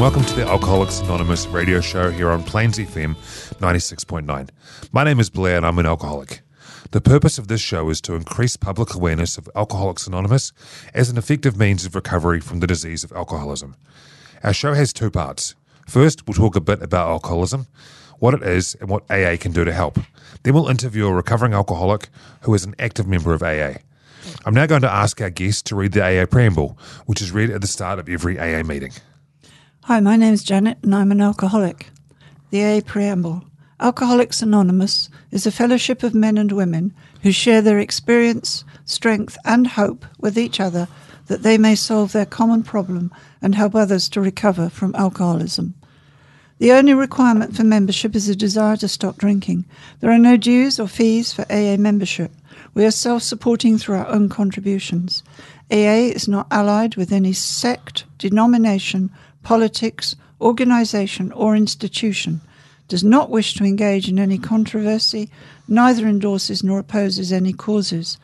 Welcome to the Alcoholics Anonymous radio show here on Plains FM 96.9. My name is Blair and I'm an alcoholic. The purpose of this show is to increase public awareness of Alcoholics Anonymous as an effective means of recovery from the disease of alcoholism. Our show has two parts. First, we'll talk a bit about alcoholism, what it is, and what AA can do to help. Then we'll interview a recovering alcoholic who is an active member of AA. I'm now going to ask our guest to read the AA preamble, which is read at the start of every AA meeting. Hi, my name is Janet and I'm an alcoholic. The AA Preamble Alcoholics Anonymous is a fellowship of men and women who share their experience, strength, and hope with each other that they may solve their common problem and help others to recover from alcoholism. The only requirement for membership is a desire to stop drinking. There are no dues or fees for AA membership. We are self supporting through our own contributions. AA is not allied with any sect, denomination, politics, organisation, or institution, does not wish to engage in any controversy, neither endorses nor opposes any causes.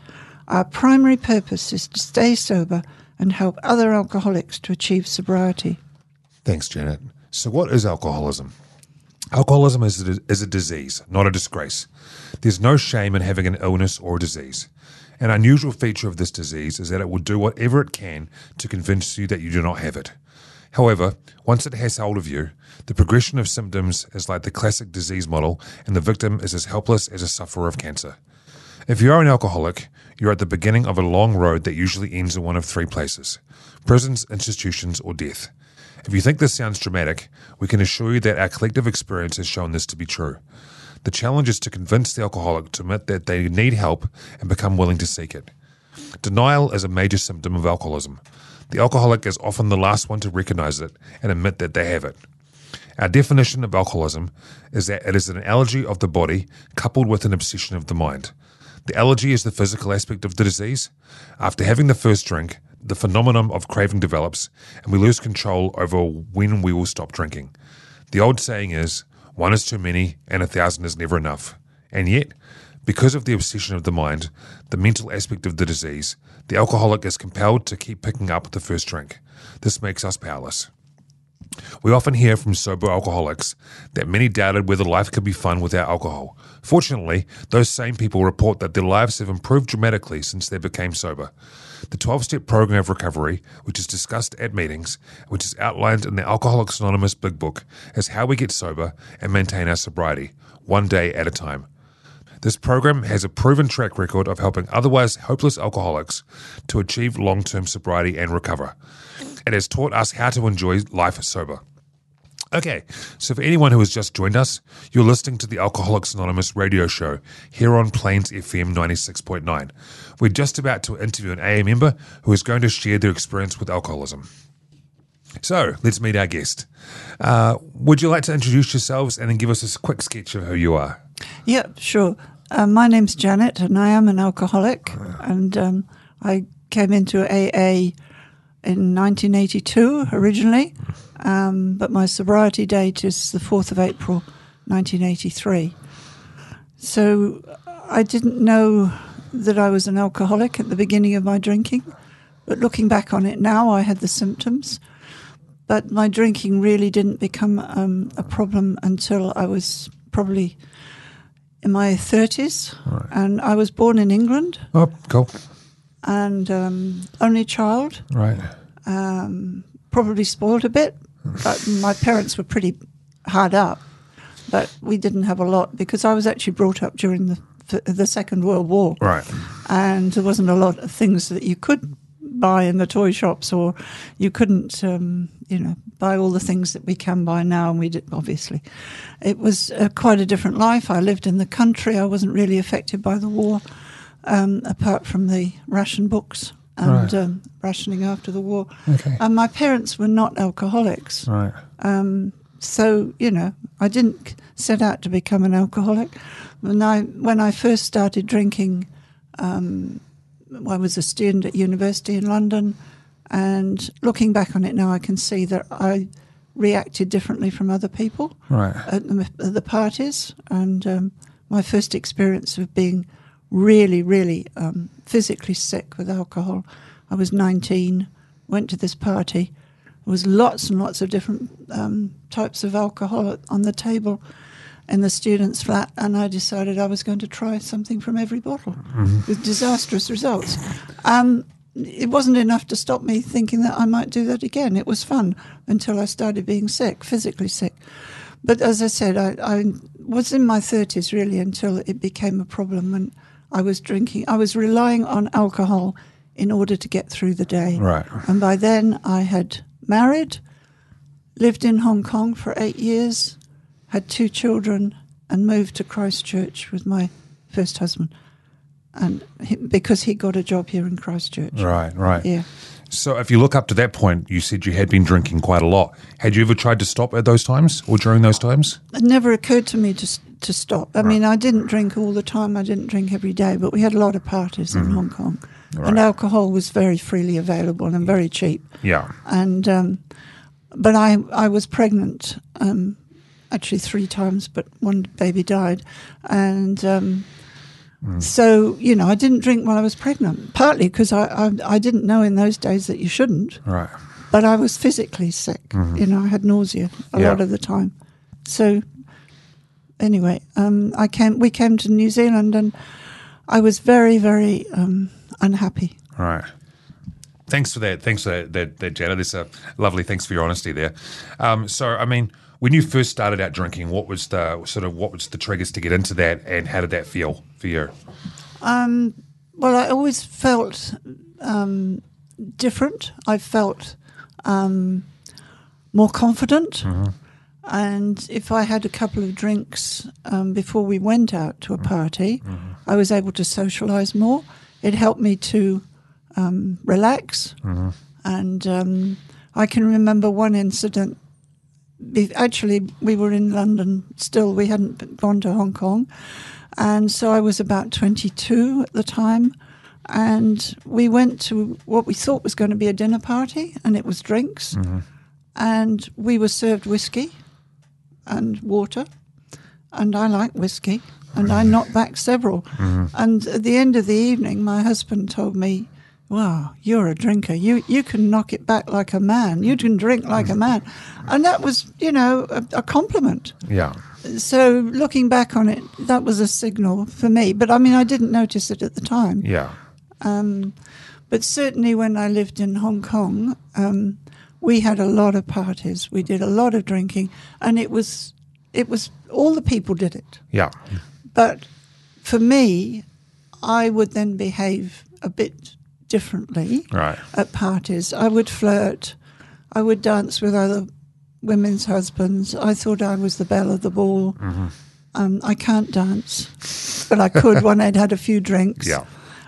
Our primary purpose is to stay sober and help other alcoholics to achieve sobriety. Thanks, Janet. So, what is alcoholism? Alcoholism is a, is a disease, not a disgrace. There's no shame in having an illness or a disease. An unusual feature of this disease is that it will do whatever it can to convince you that you do not have it. However, once it has hold of you, the progression of symptoms is like the classic disease model, and the victim is as helpless as a sufferer of cancer. If you are an alcoholic, you're at the beginning of a long road that usually ends in one of three places prisons, institutions, or death. If you think this sounds dramatic, we can assure you that our collective experience has shown this to be true. The challenge is to convince the alcoholic to admit that they need help and become willing to seek it. Denial is a major symptom of alcoholism. The alcoholic is often the last one to recognize it and admit that they have it. Our definition of alcoholism is that it is an allergy of the body coupled with an obsession of the mind. The allergy is the physical aspect of the disease. After having the first drink, the phenomenon of craving develops and we lose control over when we will stop drinking. The old saying is, one is too many and a thousand is never enough. And yet, because of the obsession of the mind, the mental aspect of the disease, the alcoholic is compelled to keep picking up the first drink. This makes us powerless. We often hear from sober alcoholics that many doubted whether life could be fun without alcohol. Fortunately, those same people report that their lives have improved dramatically since they became sober. The 12 step program of recovery, which is discussed at meetings, which is outlined in the Alcoholics Anonymous Big Book, is how we get sober and maintain our sobriety, one day at a time. This program has a proven track record of helping otherwise hopeless alcoholics to achieve long term sobriety and recover. It has taught us how to enjoy life sober. Okay, so for anyone who has just joined us, you're listening to the Alcoholics Anonymous radio show here on Plains FM 96.9. We're just about to interview an AA member who is going to share their experience with alcoholism. So let's meet our guest. Uh, would you like to introduce yourselves and then give us a quick sketch of who you are? Yeah, sure. Uh, my name's Janet, and I am an alcoholic. And um, I came into AA in 1982 originally, um, but my sobriety date is the 4th of April 1983. So I didn't know that I was an alcoholic at the beginning of my drinking, but looking back on it now, I had the symptoms. But my drinking really didn't become um, a problem until I was probably in my 30s, right. and I was born in England. Oh, cool. And um, only child. Right. Um, probably spoiled a bit, but my parents were pretty hard up. But we didn't have a lot because I was actually brought up during the the Second World War. Right. And there wasn't a lot of things that you could buy in the toy shops, or you couldn't, um, you know, buy all the things that we can buy now. And we did, obviously. It was uh, quite a different life. I lived in the country. I wasn't really affected by the war, um, apart from the ration books. and Right. um, rationing after the war. Okay. And my parents were not alcoholics. Right. Um, so, you know, I didn't set out to become an alcoholic. When I, when I first started drinking, um, I was a student at university in London, and looking back on it now, I can see that I reacted differently from other people Right. at the, at the parties. And um, my first experience of being really, really um, physically sick with alcohol, I was 19, went to this party. There was lots and lots of different um, types of alcohol on the table in the students' flat, and I decided I was going to try something from every bottle with disastrous results. Um, it wasn't enough to stop me thinking that I might do that again. It was fun until I started being sick, physically sick. But as I said, I, I was in my 30s really until it became a problem when I was drinking. I was relying on alcohol in order to get through the day. Right. And by then I had married, lived in Hong Kong for eight years, had two children, and moved to Christchurch with my first husband. And he, because he got a job here in Christchurch. Right. Right. Yeah. So, if you look up to that point, you said you had been drinking quite a lot. Had you ever tried to stop at those times or during those times? It never occurred to me to to stop. I mean, I didn't drink all the time. I didn't drink every day, but we had a lot of parties in Hong Kong, Right. and alcohol was very freely available and very cheap. Yeah. And um, but I I was pregnant, um, actually three times, but one baby died, and. Um, So you know, I didn't drink while I was pregnant. Partly because I, I I didn't know in those days that you shouldn't, Right. but I was physically sick. You know, I had nausea a Yeah. lot of the time. So anyway, um, I came. We came to New Zealand, and I was very, very um, unhappy. Right. Thanks for that. Thanks for that, that, that Janet. That's a lovely. Thanks for your honesty there. Um, so, I mean, when you first started out drinking, what was the sort of what was the triggers to get into that, and how did that feel for you? Well, I always felt um, different. I felt um, more confident. And if I had a couple of drinks um, before we went out to a party, I was able to socialize more. It helped me to um, relax. And um, I can remember one incident. Actually, we were in London still, we hadn't gone to Hong Kong. And so I was about 22 at the time. And we went to what we thought was going to be a dinner party, and it was drinks. Mm-hmm. And we were served whiskey and water. And I like whiskey. And I knocked back several. Mm-hmm. And at the end of the evening, my husband told me, Wow, you're a drinker. You you can knock it back like a man. You can drink like a man. And that was, you know, a, a compliment Yeah. so looking back on it, that was a signal for me. But I mean, I didn't notice it at the time. Yeah. Um, but certainly when I lived in Hong Kong, um, we had a lot of parties. We did a lot of drinking, and it was it was all the people did it. Yeah. But for me, I would then behave a bit differently Right. at parties. I would flirt. I would dance with other women's husbands. I thought I was the belle of the ball. Mm-hmm. Um, I can't dance, but I could when I'd had a few drinks. Yeah.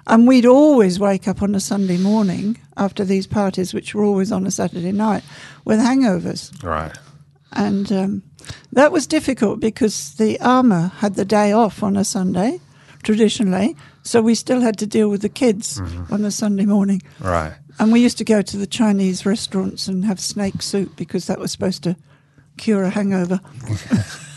And we'd always wake up on a Sunday morning after these parties, which were always on a Saturday night, with hangovers. Right. And um, that was difficult because the amah had the day off on a Sunday, traditionally. So we still had to deal with the kids mm-hmm. on a Sunday morning. Right. And we used to go to the Chinese restaurants and have snake soup because that was supposed to cure a hangover.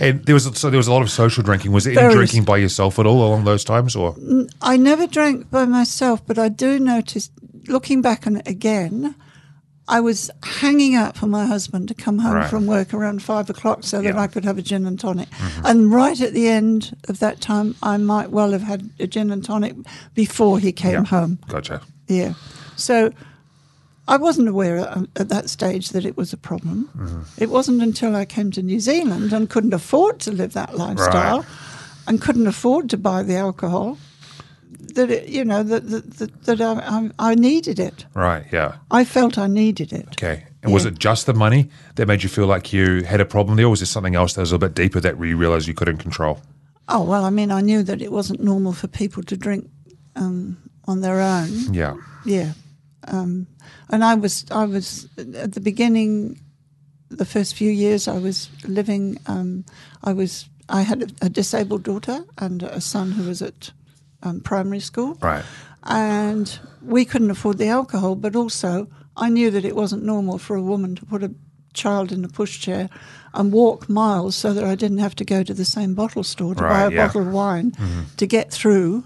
And there was so there was a lot of social drinking. Was there any drinking by yourself at all along those times, or mm, I never drank by myself, but I do notice, looking back on it again, I was hanging out for my husband to come home Right. from work around five o'clock so that Yeah. Mm-hmm. I could have a gin and tonic. And right at the end of that time, I might well have had a gin and tonic before he came Yeah. home. gotcha? Yeah. So I wasn't aware at, at that stage that it was a problem. Mm-hmm. It wasn't until I came to New Zealand and couldn't afford to live that lifestyle and couldn't afford to buy the alcohol that, it, you know, that, that, that, I, I, needed it. Right. Yeah. I felt I needed it. Okay. And was it just the money that made you feel like you had a problem there, or was there something else that was a bit deeper that you realized you couldn't control? Oh, well, I mean, I knew that it wasn't normal for people to drink um, on their own. Yeah. Yeah. Um, and I was, I was at the beginning, the first few years I was living, um, I was, I had a, a disabled daughter and a son who was at um, primary school. Right. And we couldn't afford the alcohol, but also I knew that it wasn't normal for a woman to put a child in a pushchair and walk miles so that I didn't have to go to the same bottle store to buy a yeah. bottle of wine to get through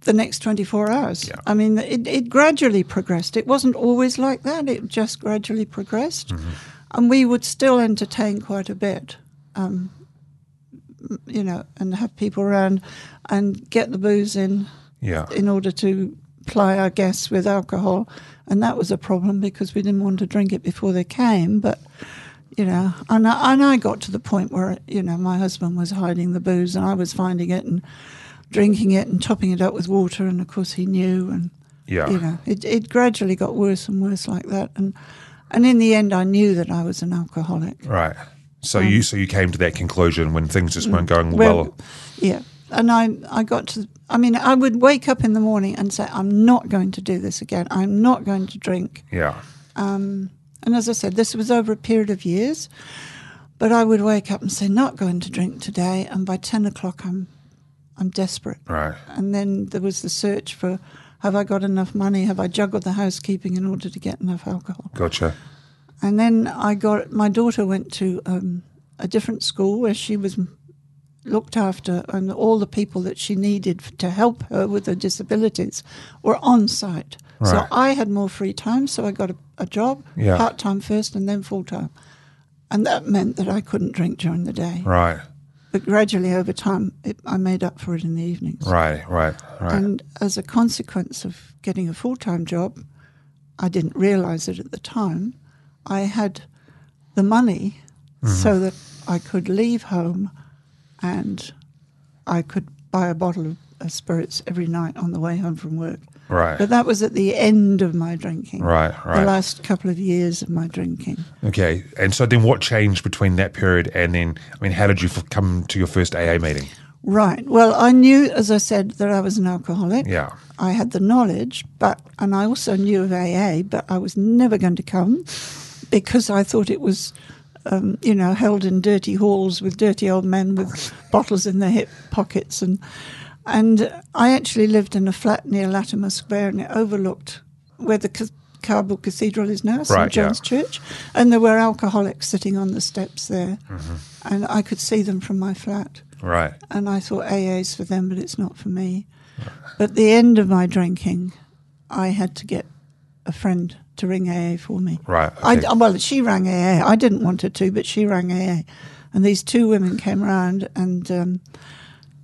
the next 24 hours. Yeah. I mean, it, it gradually progressed. It wasn't always like that, it just gradually progressed. Mm-hmm. And we would still entertain quite a bit, um, you know, and have people around and get the booze in Yeah. in order to ply our guests with alcohol. And that was a problem because we didn't want to drink it before they came. But, you know, and I, and I got to the point where, you know, my husband was hiding the booze and I was finding it and drinking it and topping it up with water. And of course, he knew. And, Yeah. you know, it, it gradually got worse and worse like that. And, and in the end, I knew that I was an alcoholic. Right. So you so you came to that conclusion when things just weren't going Um, mm, Well, well. yeah. And I, I got to, I mean, I would wake up in the morning and say, I'm not going to do this again. I'm not going to drink. Yeah. And as I said, this was over a period of years. But I would wake up and say, not going to drink today. And by 10 o'clock, I'm, I'm desperate. Right. And then there was the search for, have I got enough money? Have I juggled the housekeeping in order to get enough alcohol? Gotcha. And then I got my daughter went to um, a different school where she was looked after, and all the people that she needed to help her with her disabilities were on site. So I had more free time, so I got a, a job, Yeah. part time first, and then full time. And that meant that I couldn't drink during the day. Right. But gradually, over time, it, I made up for it in the evenings. Right. Right. Right. And as a consequence of getting a full time job, I didn't realize it at the time. I had the money Mm-hmm. so that I could leave home and I could buy a bottle of, of spirits every night on the way home from work. right. But that was at the end of my drinking. Right, right. The last couple of years of my drinking. Okay. And so then what changed between that period and then I mean how did you f- come to your first AA meeting? Right. Well, I knew, as I said, that I was an alcoholic. Yeah. I had the knowledge, but and I also knew of AA, but I was never going to come because I thought it was, um, you know, held in dirty halls with dirty old men with bottles in their hip pockets, and and I actually lived in a flat near Latimer Square, and it overlooked where the Ca- Cardboard Cathedral is now, St Right, yeah. John's Church, and there were alcoholics sitting on the steps there, Mm-hmm. and I could see them from my flat. Right. And I thought AA's for them, but it's not for me. But the end of my drinking, I had to get a friend to ring AA for me. Right, I, well, she rang AA. I didn't want her to, but she rang AA. And these two women came around and um,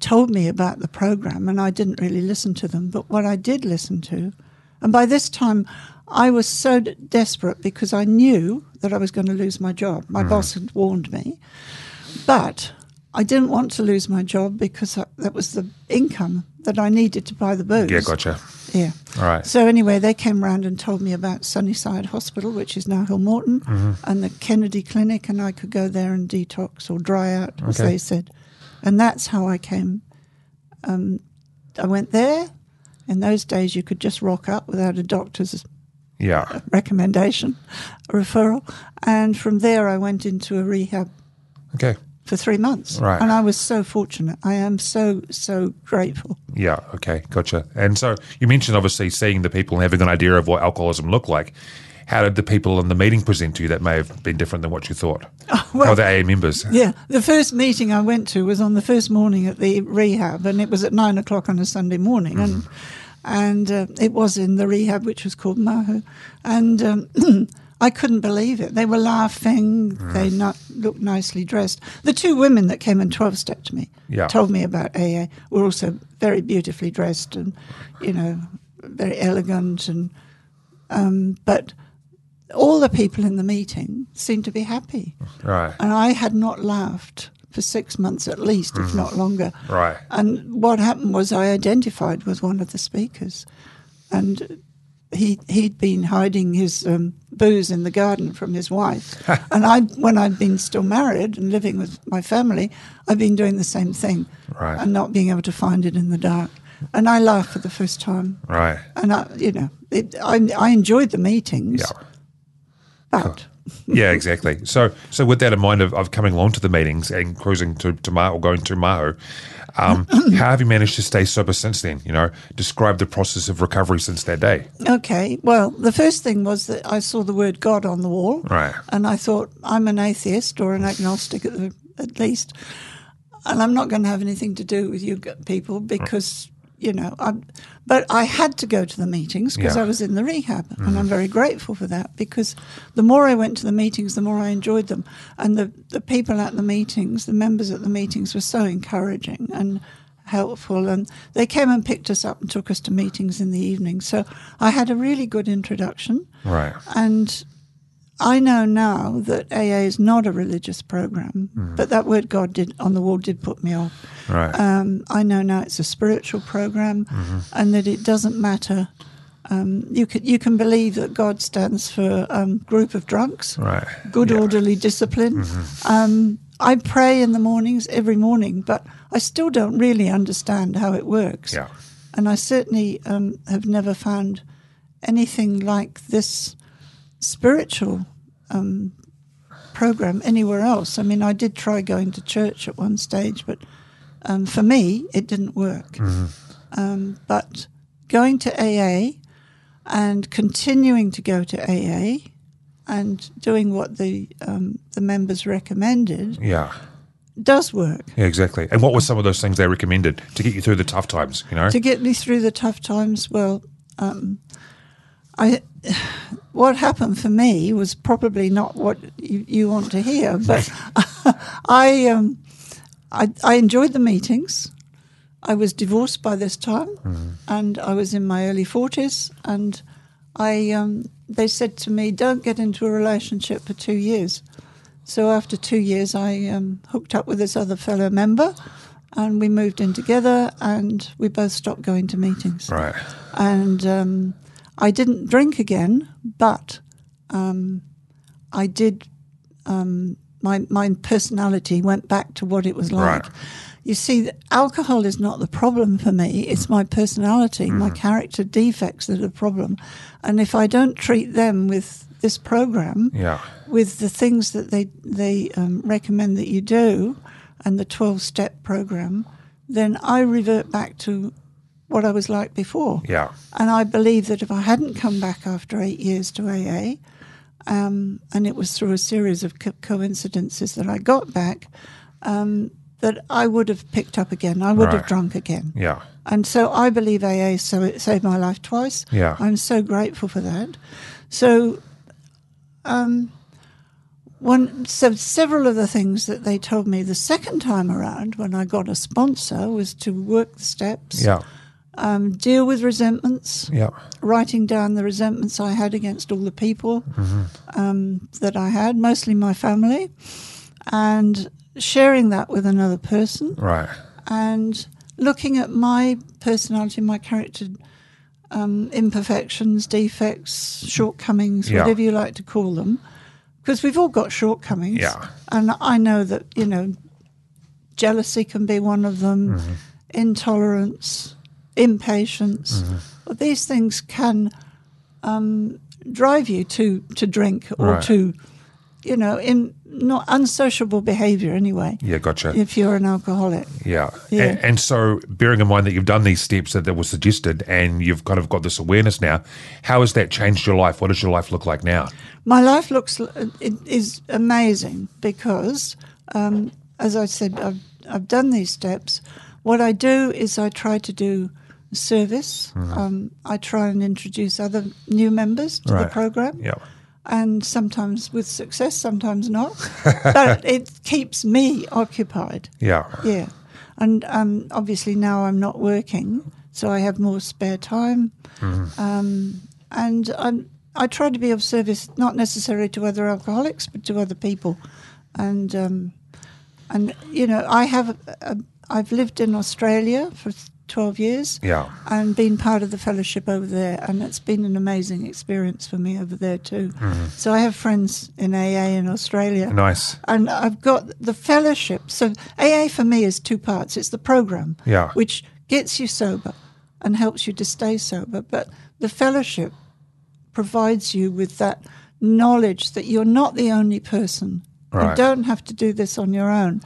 told me about the program, and I didn't really listen to them. But what I did listen to, and by this time, I was so d- desperate because I knew that I was going to lose my job. My Mm-hmm. boss had warned me. But I didn't want to lose my job because I, that was the income that I needed to buy the booze. Yeah, gotcha. Yeah. Right. So anyway, they came round and told me about Sunnyside Hospital, which is now Hillmorton, Mm-hmm. and the Kennedy Clinic, and I could go there and detox or dry out, as they said. And that's how I came. Um, I went there. In those days, you could just rock up without a doctor's Yeah. recommendation, referral. And from there, I went into a rehab Okay. For three months. Right. And I was so fortunate. I am so, so grateful. Yeah. Okay. Gotcha. And so you mentioned obviously seeing the people and having an idea of what alcoholism looked like. How did the people in the meeting present to you that may have been different than what you thought? well- How the AA members? Yeah, the first meeting I went to was on the first morning at the rehab, and it was at nine o'clock on a Sunday morning, and and uh, it was in the rehab, which was called Mahu, and um, I couldn't believe it. They were laughing. They not looked nicely dressed. The two women that came and twelve stepped me, Yeah. told me about AA, were also very beautifully dressed and you know very elegant and um, but. All the people in the meeting seemed to be happy. Right. And I had not laughed for six months at least, if not longer. Right. And what happened was I identified with one of the speakers, and he he'd been hiding his um, booze in the garden from his wife, and I when I'd been still married and living with my family, I'd been doing the same thing, Right. and not being able to find it in the dark. and I laughed for the first time. Right. And I, you know, it, I, I enjoyed the meetings, Yeah. but yeah, exactly. So, so with that in mind of, of coming along to the meetings and cruising to, to Maho or going to Maho, um, how have you managed to stay sober since then? You know, describe the process of recovery since that day. okay. Well, the first thing was that I saw the word God on the wall, Right. and I thought I'm an atheist or an agnostic at, the, at least, and I'm not going to have anything to do with you people because you know. I'm, but I had to go to the meetings because Yeah. I was in the rehab, and I'm mm-hmm. very grateful for that because the more I went to the meetings, the more I enjoyed them, and the the people at the meetings, the members at the meetings, were so encouraging and helpful and they came and picked us up and took us to meetings in the evening so i had a really good introduction Right. and I know now that AA is not a religious program, but that word God did on the wall did put me off. Right. Um, I know now it's a spiritual program, and that it doesn't matter. Um, you can you can believe that God stands for um, group of drunks, right. good Yeah. orderly discipline. Um, I pray in the mornings every morning, but I still don't really understand how it works. Yeah. And I certainly um, have never found anything like this spiritual um, program anywhere else. I mean, I did try going to church at one stage, but um, for me, it didn't work. Um, but going to AA and continuing to go to AA and doing what the um, the members recommended Yeah. does work. Yeah, exactly. And what were some of those things they recommended to get you through the tough times? You know. to get me through the tough times, well, um, I what happened for me was probably not what you, you want to hear, but I, um, I I enjoyed the meetings. I was divorced by this time, and I was in my early forties, and I um, they said to me, "Don't get into a relationship for two years." So after two years, I um, hooked up with this other fellow member, and we moved in together, and we both stopped going to meetings. right. And um, I didn't drink again, but um, I did. Um, my my personality went back to what it was like. Right. You see, alcohol is not the problem for me. It's my personality, my character defects that are the problem. And if I don't treat them with this program, Yeah. with the things that they they um, recommend that you do, and the twelve step program, then I revert back to what I was like before. Yeah. And I believe that if I hadn't come back after eight years to AA, um, and it was through a series of co- coincidences that I got back, um, that I would have picked up again. I would have drunk again. Yeah. And so I believe AA so it saved my life twice. Yeah. I'm so grateful for that. So, um, one so several of the things that they told me the second time around when I got a sponsor was to work the steps, Yeah. Um, deal with resentments, Yeah. writing down the resentments I had against all the people um, that I had, mostly my family, and sharing that with another person Right. and looking at my personality, my character um, imperfections, defects, shortcomings, Yeah. whatever you like to call them, because we've all got shortcomings. Yeah. And I know that, you know, jealousy can be one of them, Mm-hmm. intolerance, impatience. Mm-hmm. These things can um, drive you to, to drink or Right. to, you know, in not unsociable behavior anyway. Yeah. Gotcha. If you're an alcoholic. Yeah. Yeah. And, and so, bearing in mind that you've done these steps that, that were suggested and you've kind of got this awareness now, how has that changed your life? What does your life look like now? My life looks it is amazing because, um, as I said, I've I've done these steps. What I do is I try to do service. Um, I try and introduce other new members to the program, Yeah. and sometimes with success, sometimes not. but it keeps me occupied. Yeah. Yeah, and um, obviously now I'm not working, so I have more spare time, um, and I'm, I try to be of service not necessarily to other alcoholics, but to other people, and um, and you know I have a, a, I've lived in Australia for twelve years, Yeah. and been part of the fellowship over there, and it's been an amazing experience for me over there too. Mm-hmm. So I have friends in AA in Australia, Nice. and I've got the fellowship. So AA for me is two parts. It's the program, Yeah. which gets you sober, and helps you to stay sober. But the fellowship provides you with that knowledge that you're not the only person. You don't have to do this on your own.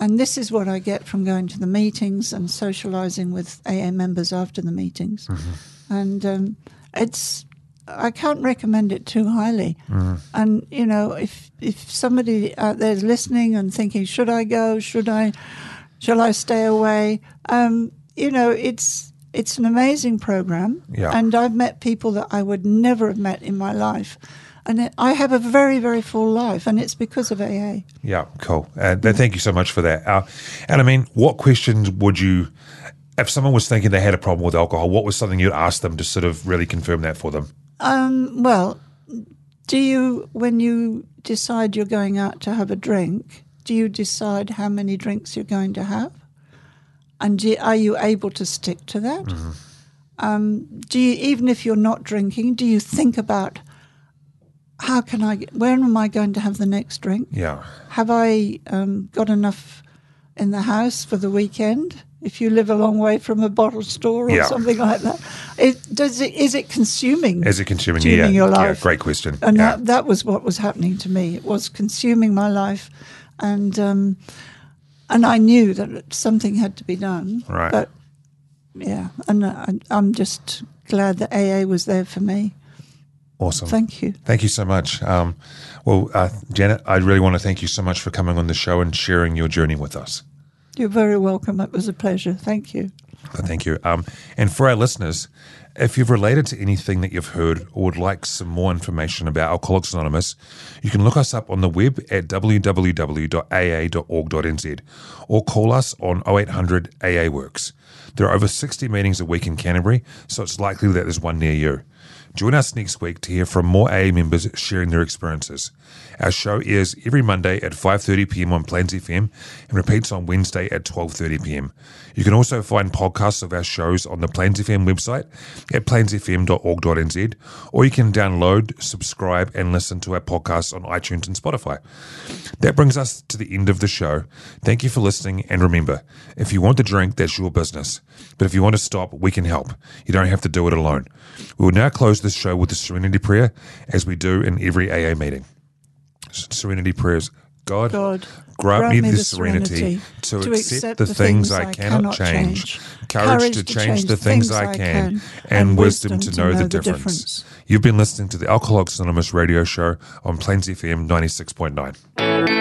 And this is what I get from going to the meetings and socializing with AA members after the meetings. And um, it's, I can't recommend it too highly. And, you know, if, if somebody out there is listening and thinking, should I go? Should I, shall I stay away? Um, you know, it's, it's an amazing program. Yeah. And I've met people that I would never have met in my life. And it, I have a very, very full life, and it's because of AA. Yeah, cool. Uh, thank you so much for that. Uh, and I mean, what questions would you, if someone was thinking they had a problem with alcohol, what was something you'd ask them to sort of really confirm that for them? Um, well, do you, when you decide you're going out to have a drink, do you decide how many drinks you're going to have? And do, are you able to stick to that? Um, do you, even if you're not drinking, do you think about how can I, when am I going to have the next drink? Yeah. Have I um, got enough in the house for the weekend? If you live a long way from a bottle store or Yeah. something like that, it, does it is it consuming? As a consuming, consuming yeah, your yeah, life? great question. And yeah. that, that was what was happening to me. It was consuming my life, and um, and I knew that something had to be done. Right. But yeah, and I, I'm just glad that AA was there for me. awesome. Thank you. Thank you so much. Um, well, uh, Janet, I really want to thank you so much for coming on the show and sharing your journey with us. You're very welcome. It was a pleasure. Thank you. Uh, Thank you. Um, and for our listeners, if you've related to anything that you've heard or would like some more information about Alcoholics Anonymous, you can look us up on the web at www.aa.org.nz or call us on 0800 AA Works. There are over 60 meetings a week in Canterbury, so it's likely that there's one near you. Join us next week to hear from more AA members sharing their experiences. Our show airs every Monday at 5:30 p.m. on Plains FM and repeats on Wednesday at 12:30 p.m. You can also find podcasts of our shows on the Plains FM website at plainsfm.org.nz, or you can download, subscribe, and listen to our podcasts on iTunes and Spotify. That brings us to the end of the show. Thank you for listening, and remember, if you want to drink, that's your business. But if you want to stop, we can help. You don't have to do it alone. We will now close this show with the Serenity Prayer, as we do in every AA meeting. Serenity prayers. God, God, grant, me the serenity, to, accept, the things I cannot change, courage to change the things I can, and wisdom to know the difference. You've been listening to the Alcoholics Anonymous radio show on Plains FM 96.9.